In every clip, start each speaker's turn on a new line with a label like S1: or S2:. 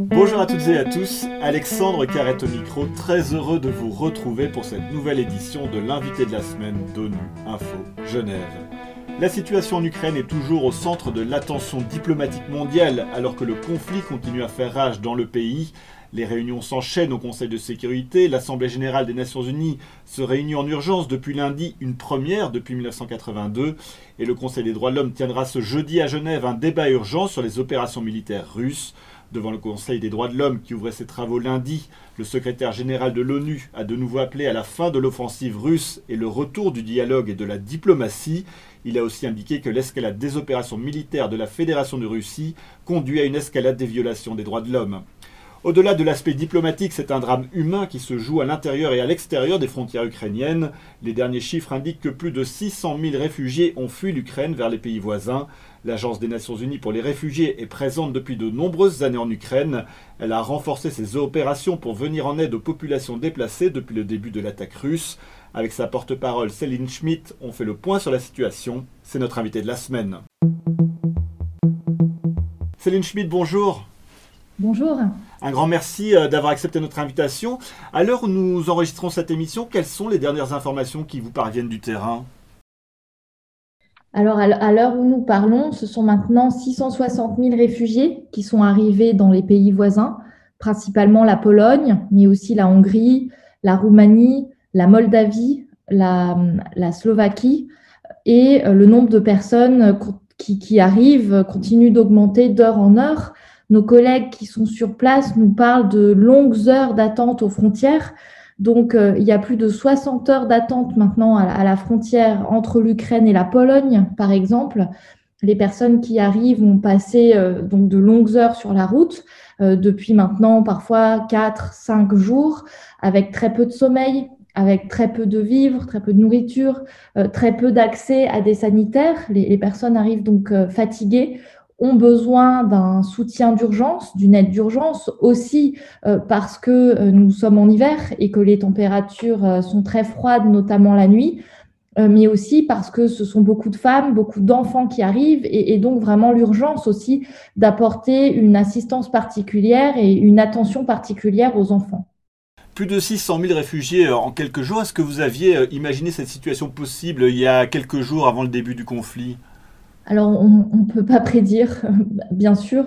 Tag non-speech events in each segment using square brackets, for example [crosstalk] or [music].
S1: Bonjour à toutes et à tous, Alexandre Carrette au micro, très heureux de vous retrouver pour cette nouvelle édition de l'invité de la semaine d'ONU Info Genève. La situation en Ukraine est toujours au centre de l'attention diplomatique mondiale alors que le conflit continue à faire rage dans le pays. Les réunions s'enchaînent au Conseil de sécurité. L'Assemblée générale des Nations unies se réunit en urgence depuis lundi, une première depuis 1982. Et le Conseil des droits de l'homme tiendra ce jeudi à Genève un débat urgent sur les opérations militaires russes. Devant le Conseil des droits de l'homme qui ouvrait ses travaux lundi, le secrétaire général de l'ONU a de nouveau appelé à la fin de l'offensive russe et le retour du dialogue et de la diplomatie. Il a aussi indiqué que l'escalade des opérations militaires de la Fédération de Russie conduit à une escalade des violations des droits de l'homme. Au-delà de l'aspect diplomatique, c'est un drame humain qui se joue à l'intérieur et à l'extérieur des frontières ukrainiennes. Les derniers chiffres indiquent que plus de 600 000 réfugiés ont fui l'Ukraine vers les pays voisins. L'Agence des Nations Unies pour les réfugiés est présente depuis de nombreuses années en Ukraine. Elle a renforcé ses opérations pour venir en aide aux populations déplacées depuis le début de l'attaque russe. Avec sa porte-parole Céline Schmidt, on fait le point sur la situation. C'est notre invité de la semaine. Céline Schmidt, bonjour.
S2: Bonjour.
S1: Un grand merci euh, d'avoir accepté notre invitation. À l'heure où nous enregistrons cette émission, quelles sont les dernières informations qui vous parviennent du terrain?
S2: Alors, à l'heure où nous parlons, ce sont maintenant 660 000 réfugiés qui sont arrivés dans les pays voisins, principalement la Pologne, mais aussi la Hongrie, la Roumanie, la Moldavie, la, Slovaquie. Et euh, le nombre de personnes qui, qui arrivent continue d'augmenter d'heure en heure. Nos collègues qui sont sur place nous parlent de longues heures d'attente aux frontières. Donc, euh, il y a plus de 60 heures d'attente maintenant à, la frontière entre l'Ukraine et la Pologne, par exemple. Les personnes qui arrivent ont passé euh, de longues heures sur la route, euh, depuis maintenant parfois 4, 5 jours, avec très peu de sommeil, avec très peu de vivres, très peu de nourriture, très peu d'accès à des sanitaires. Les, personnes arrivent donc fatiguées ont besoin d'un soutien d'urgence, d'une aide d'urgence, aussi euh, parce que euh, nous sommes en hiver et que les températures euh, sont très froides, notamment la nuit, mais aussi parce que ce sont beaucoup de femmes, beaucoup d'enfants qui arrivent, et, et donc vraiment l'urgence aussi d'apporter une assistance particulière et une attention particulière aux enfants.
S1: Plus de 600 000 réfugiés en quelques jours. Est-ce que vous aviez imaginé cette situation possible il y a quelques jours avant le début du conflit?
S2: Alors, on ne peut pas [laughs] prédire, bien sûr,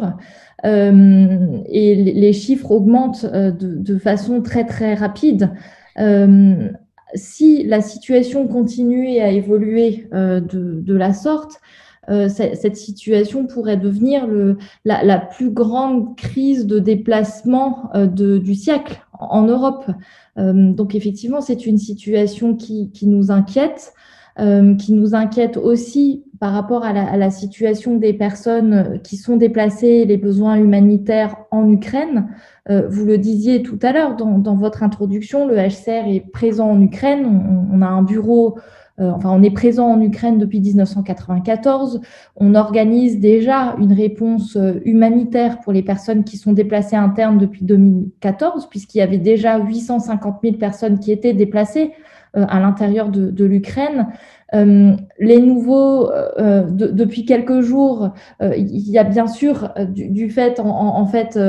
S2: euh, et les chiffres augmentent euh, de, façon très, très rapide. Euh, si la situation continuait à évoluer de, la sorte, cette situation pourrait devenir la, plus grande crise de déplacement du siècle en Europe. donc effectivement, c'est une situation qui nous inquiète. Euh, qui nous inquiète aussi par rapport à la, situation des personnes qui sont déplacées les besoins humanitaires en Ukraine. Euh, vous le disiez tout à l'heure dans, votre introduction, le HCR est présent en Ukraine. On, a un bureau, euh, enfin, on est présent en Ukraine depuis 1994. On organise déjà une réponse humanitaire pour les personnes qui sont déplacées internes depuis 2014, puisqu'il y avait déjà 850 000 personnes qui étaient déplacées. Euh, à l'intérieur de, l'Ukraine. Euh, les nouveaux, euh, depuis quelques jours, il y a bien sûr du, fait, en, fait,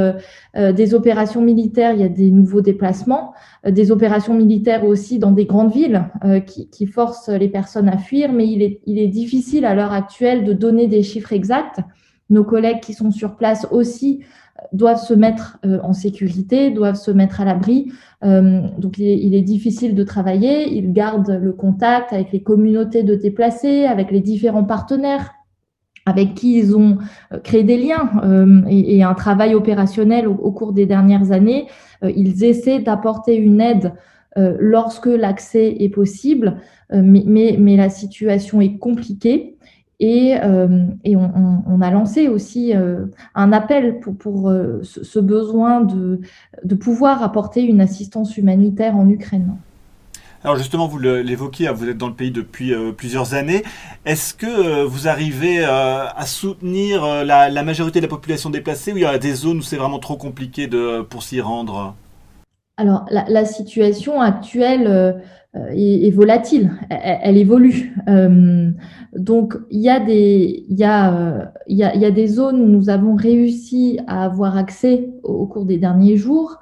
S2: des opérations militaires, il y a des nouveaux déplacements, des opérations militaires aussi dans des grandes villes qui, forcent les personnes à fuir, mais il est, il est difficile à l'heure actuelle de donner des chiffres exacts. Nos collègues qui sont sur place aussi doivent se mettre euh, en sécurité, doivent se mettre à l'abri. Euh, donc il est, difficile de travailler. Ils gardent le contact avec les communautés de déplacés, avec les différents partenaires avec qui ils ont euh, créé des liens et, un travail opérationnel au, cours des dernières années. ils essaient d'apporter une aide lorsque l'accès est possible, mais, la situation est compliquée. Et, euh, on, a lancé aussi euh, un appel pour, pour euh, ce, besoin de, de pouvoir apporter une assistance humanitaire en Ukraine.
S1: Alors justement, vous l'évoquiez, vous êtes dans le pays depuis plusieurs années. Est-ce que vous arrivez à soutenir la, la, majorité de la population déplacée ou il y a des zones où c'est vraiment trop compliqué de, pour s'y rendre?
S2: Alors, la, situation actuelle est, volatile, elle, évolue. donc, il y, a des, il, y a, il, y a, y a des zones où nous avons réussi à avoir accès au, cours des derniers jours,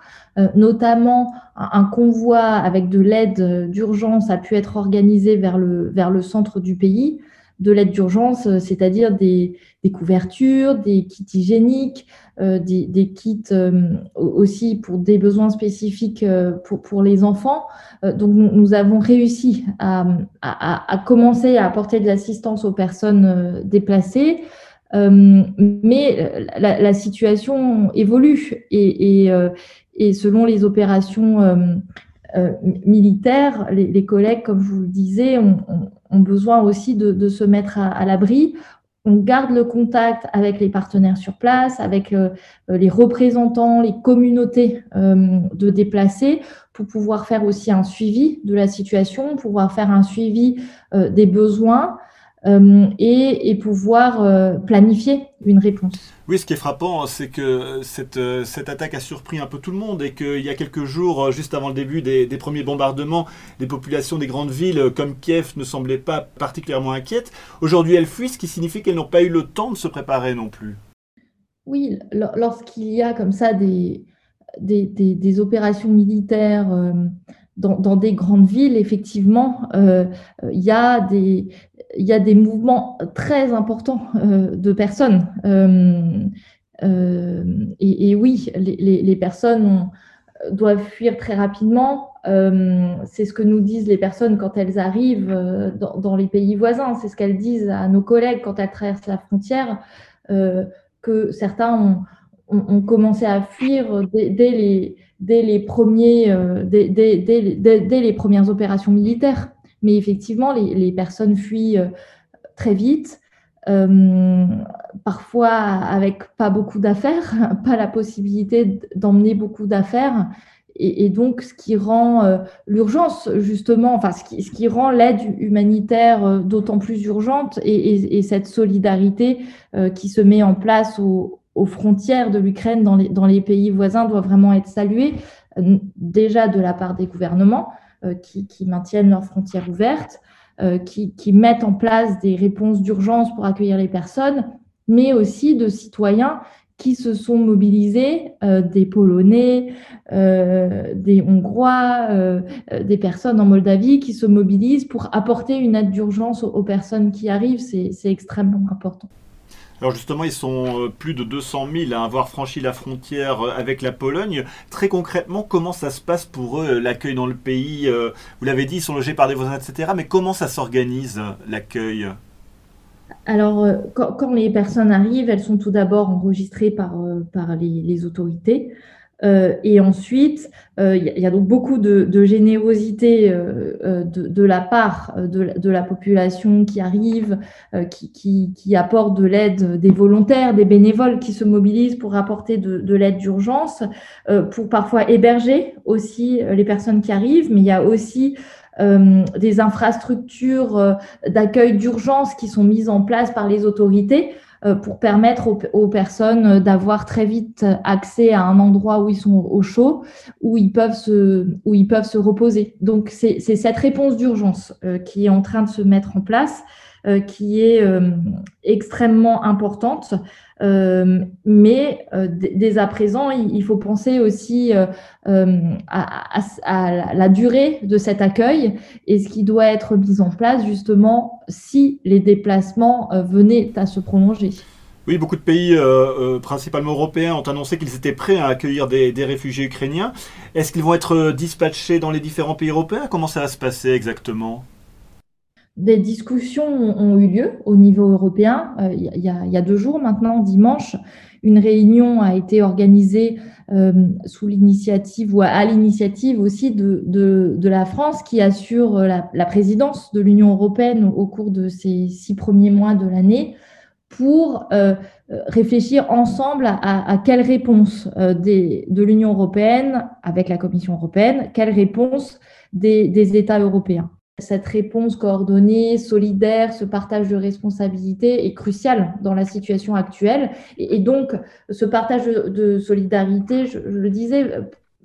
S2: notamment un convoi avec de l'aide d'urgence a pu être organisé vers le, vers le centre du pays. De l'aide d'urgence, euh, c'est-à-dire des, couvertures, des kits hygiéniques, euh, des, kits euh, aussi pour des besoins spécifiques pour, les enfants. donc nous, avons réussi à, commencer à apporter de l'assistance aux personnes déplacées. mais la, situation évolue et, selon les opérations militaires, les, collègues, comme je vous le disais, ont besoin aussi de, se mettre à, l'abri. On garde le contact avec les partenaires sur place, avec euh, les représentants, les communautés euh, de déplacés, pour pouvoir faire aussi un suivi de la situation, pouvoir faire un suivi euh, des besoins euh, et, pouvoir euh, planifier une réponse.
S1: Oui, ce qui est frappant, c'est que cette, euh, cette, attaque a surpris un peu tout le monde et qu'il y a quelques jours, juste avant le début des, premiers bombardements, les populations des grandes villes comme Kiev ne semblaient pas particulièrement inquiètes. Aujourd'hui, elles fuient, ce qui signifie qu'elles n'ont pas eu le temps de se préparer non plus.
S2: Oui, lorsqu'il y a comme ça des, des, des, opérations militaires dans, dans, des grandes villes, effectivement, il y a des, il y a des mouvements très importants euh, de personnes. Euh, euh, et, oui, les, personnes doivent fuir très rapidement. c'est ce que nous disent les personnes quand elles arrivent dans, les pays voisins. C'est ce qu'elles disent à nos collègues quand elles traversent la frontière, que certains ont, commencé à fuir dès, les, dès les, premiers, dès, dès, les premières opérations militaires. Mais effectivement, les, personnes fuient euh, très vite, euh, parfois avec pas beaucoup d'affaires, [laughs] pas la possibilité d'emmener beaucoup d'affaires. Et, donc, ce qui rend euh, l'urgence, justement, enfin, ce qui, rend l'aide humanitaire d'autant plus urgente et, cette solidarité qui se met en place aux, frontières de l'Ukraine dans les, pays voisins doit vraiment être saluée, déjà de la part des gouvernements, euh, qui, maintiennent leurs frontières ouvertes, euh, qui, mettent en place des réponses d'urgence pour accueillir les personnes, mais aussi de citoyens qui se sont mobilisés, euh, des Polonais, des Hongrois, des personnes en Moldavie qui se mobilisent pour apporter une aide d'urgence aux, personnes qui arrivent. C'est extrêmement important.
S1: Alors justement, ils sont euh, plus de 200 000 à avoir franchi la frontière euh, avec la Pologne. Très concrètement, comment ça se passe pour eux, l'accueil dans le pays Vous l'avez dit, ils sont logés par des voisins, etc. Mais comment ça s'organise, l'accueil?
S2: Alors, quand, les personnes arrivent, elles sont tout d'abord enregistrées par les, autorités. Euh, et ensuite, il euh, y, a donc beaucoup de, générosité euh, de, la part de, la population qui arrive, qui, apporte de l'aide, des volontaires, des bénévoles qui se mobilisent pour apporter de, l'aide d'urgence, pour parfois héberger aussi les personnes qui arrivent, mais il y a aussi des infrastructures d'accueil d'urgence qui sont mises en place par les autorités pour permettre aux, personnes d'avoir très vite accès à un endroit où ils sont au chaud, où ils peuvent se, reposer. Donc c'est cette réponse d'urgence euh, qui est en train de se mettre en place, euh, qui est extrêmement importante. Mais dès à présent, il, faut penser aussi à, la durée de cet accueil et ce qui doit être mis en place justement si les déplacements venaient à se prolonger.
S1: Oui, beaucoup de pays, principalement européens, ont annoncé qu'ils étaient prêts à accueillir des, des réfugiés ukrainiens. Est-ce qu'ils vont être dispatchés dans les différents pays européens? Comment ça va se passer exactement?
S2: Des discussions ont eu lieu au niveau européen. Euh, il y, a, deux jours maintenant, dimanche, une réunion a été organisée euh, sous l'initiative ou à, l'initiative aussi de, la France qui assure la, présidence de l'Union européenne au cours de ces six premiers mois de l'année pour euh, réfléchir ensemble à, à quelle réponse de l'Union européenne avec la Commission européenne, quelle réponse des États européens cette réponse coordonnée, solidaire, ce partage de responsabilités est crucial dans la situation actuelle. Et, donc, ce partage de, solidarité, je, le disais,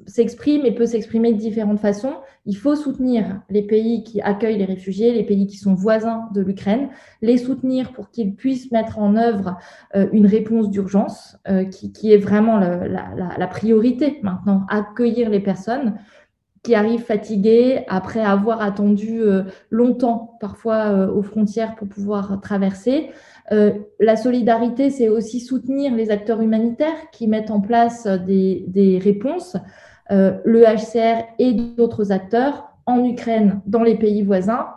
S2: s'exprime et peut s'exprimer de différentes façons. Il faut soutenir les pays qui accueillent les réfugiés, les pays qui sont voisins de l'Ukraine, les soutenir pour qu'ils puissent mettre en œuvre euh, une réponse d'urgence euh, qui, est vraiment la, priorité maintenant, accueillir les personnes qui arrivent fatiguées après avoir attendu euh, longtemps, parfois aux frontières pour pouvoir traverser. la solidarité, c'est aussi soutenir les acteurs humanitaires qui mettent en place des, des réponses euh, le HCR et d'autres acteurs en Ukraine, dans les pays voisins.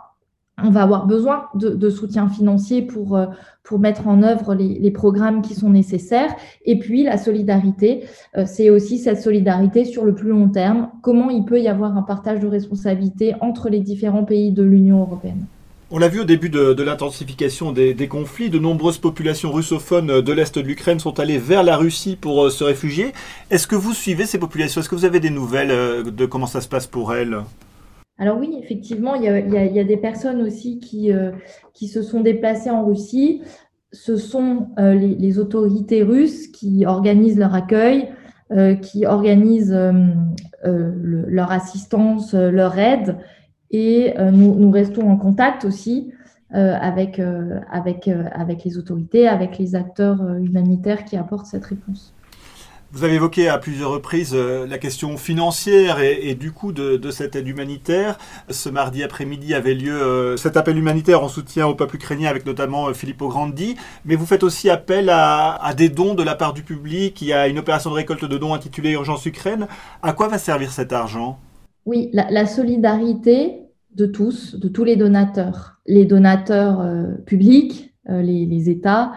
S2: On va avoir besoin de, soutien financier pour, euh, pour mettre en œuvre les, programmes qui sont nécessaires. Et puis la solidarité, euh, c'est aussi cette solidarité sur le plus long terme. Comment il peut y avoir un partage de responsabilités entre les différents pays de l'Union européenne?
S1: On l'a vu au début de, l'intensification des, conflits, de nombreuses populations russophones de l'Est de l'Ukraine sont allées vers la Russie pour euh, se réfugier. Est-ce que vous suivez ces populations? Est-ce que vous avez des nouvelles de comment ça se passe pour elles?
S2: Alors oui, effectivement, il y, a, des personnes aussi qui, euh, qui se sont déplacées en Russie. Ce sont les, autorités russes qui organisent leur accueil, qui organisent leur assistance, leur aide et euh, nous, restons en contact aussi euh, euh, avec les autorités, avec les acteurs humanitaires qui apportent cette réponse.
S1: Vous avez évoqué à plusieurs reprises la question financière et, du coût de, cette aide humanitaire. Ce mardi après-midi avait lieu cet appel humanitaire en soutien au peuple ukrainien avec notamment Filippo Grandi. Mais vous faites aussi appel à, des dons de la part du public. Il y a une opération de récolte de dons intitulée Urgence Ukraine. À quoi va servir cet argent?
S2: Oui, la solidarité, de tous, de tous les donateurs, les donateurs euh, publics, euh, les, États, euh,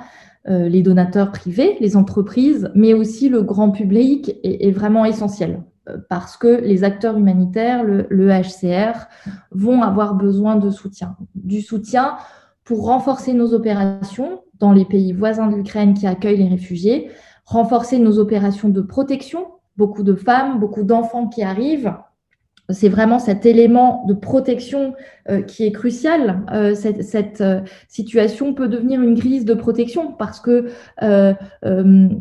S2: les donateurs privés, les entreprises, mais aussi le grand public est, vraiment essentiel parce que les acteurs humanitaires, le, le, HCR, vont avoir besoin de soutien, du soutien pour renforcer nos opérations dans les pays voisins de l'Ukraine qui accueillent les réfugiés, renforcer nos opérations de protection, beaucoup de femmes, beaucoup d'enfants qui arrivent, c'est vraiment cet élément de protection euh, qui est crucial. Euh, cette, euh, situation peut devenir une crise de protection parce que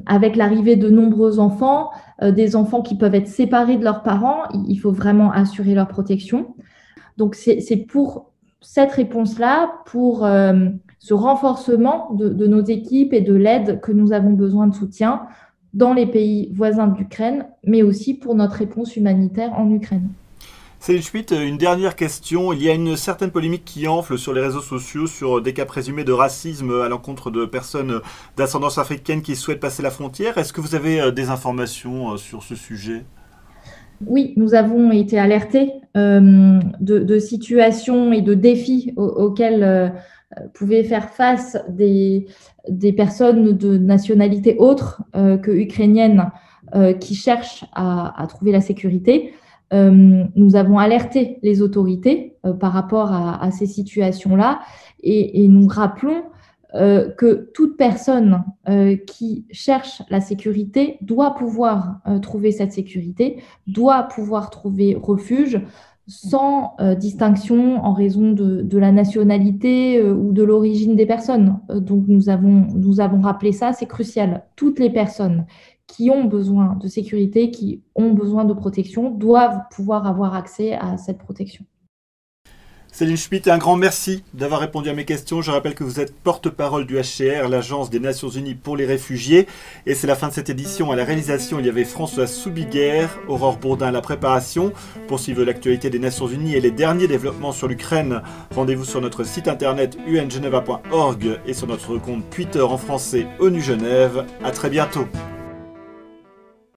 S2: avec l'arrivée de nombreux enfants, des enfants qui peuvent être séparés de leurs parents, il faut vraiment assurer leur protection. Donc c'est pour cette réponse-là, pour ce renforcement de, de nos équipes et de l'aide que nous avons besoin de soutien dans les pays voisins d'Ukraine, mais aussi pour notre réponse humanitaire en Ukraine.
S1: Céline Schmitt, une dernière question. Il y a une certaine polémique qui enfle sur les réseaux sociaux sur des cas présumés de racisme à l'encontre de personnes d'ascendance africaine qui souhaitent passer la frontière. Est-ce que vous avez euh, des informations euh, sur ce sujet?
S2: Oui, nous avons été alertés euh, de, situations et de défis auxquels pouvaient faire face des, personnes de nationalité autre que ukrainienne qui cherchent à, trouver la sécurité. Euh, nous avons alerté les autorités euh, par rapport à, ces situations-là et, nous rappelons euh, que toute personne qui cherche la sécurité doit pouvoir trouver cette sécurité, doit pouvoir trouver refuge sans distinction en raison de, la nationalité ou de l'origine des personnes. donc nous avons rappelé ça, c'est crucial. Toutes les personnes qui ont besoin de sécurité, qui ont besoin de protection, doivent pouvoir avoir accès à cette protection.
S1: Céline Schmitt, un grand merci d'avoir répondu à mes questions. Je rappelle que vous êtes porte-parole du HCR, l'Agence des Nations Unies pour les réfugiés. Et c'est la fin de cette édition. À la réalisation, il y avait François Soubiguerre, Aurore Bourdin à la préparation. Pour suivre l'actualité des Nations Unies et les derniers développements sur l'Ukraine, rendez-vous sur notre site internet ungeneva.org et sur notre compte Twitter en français ONU Genève. À très bientôt.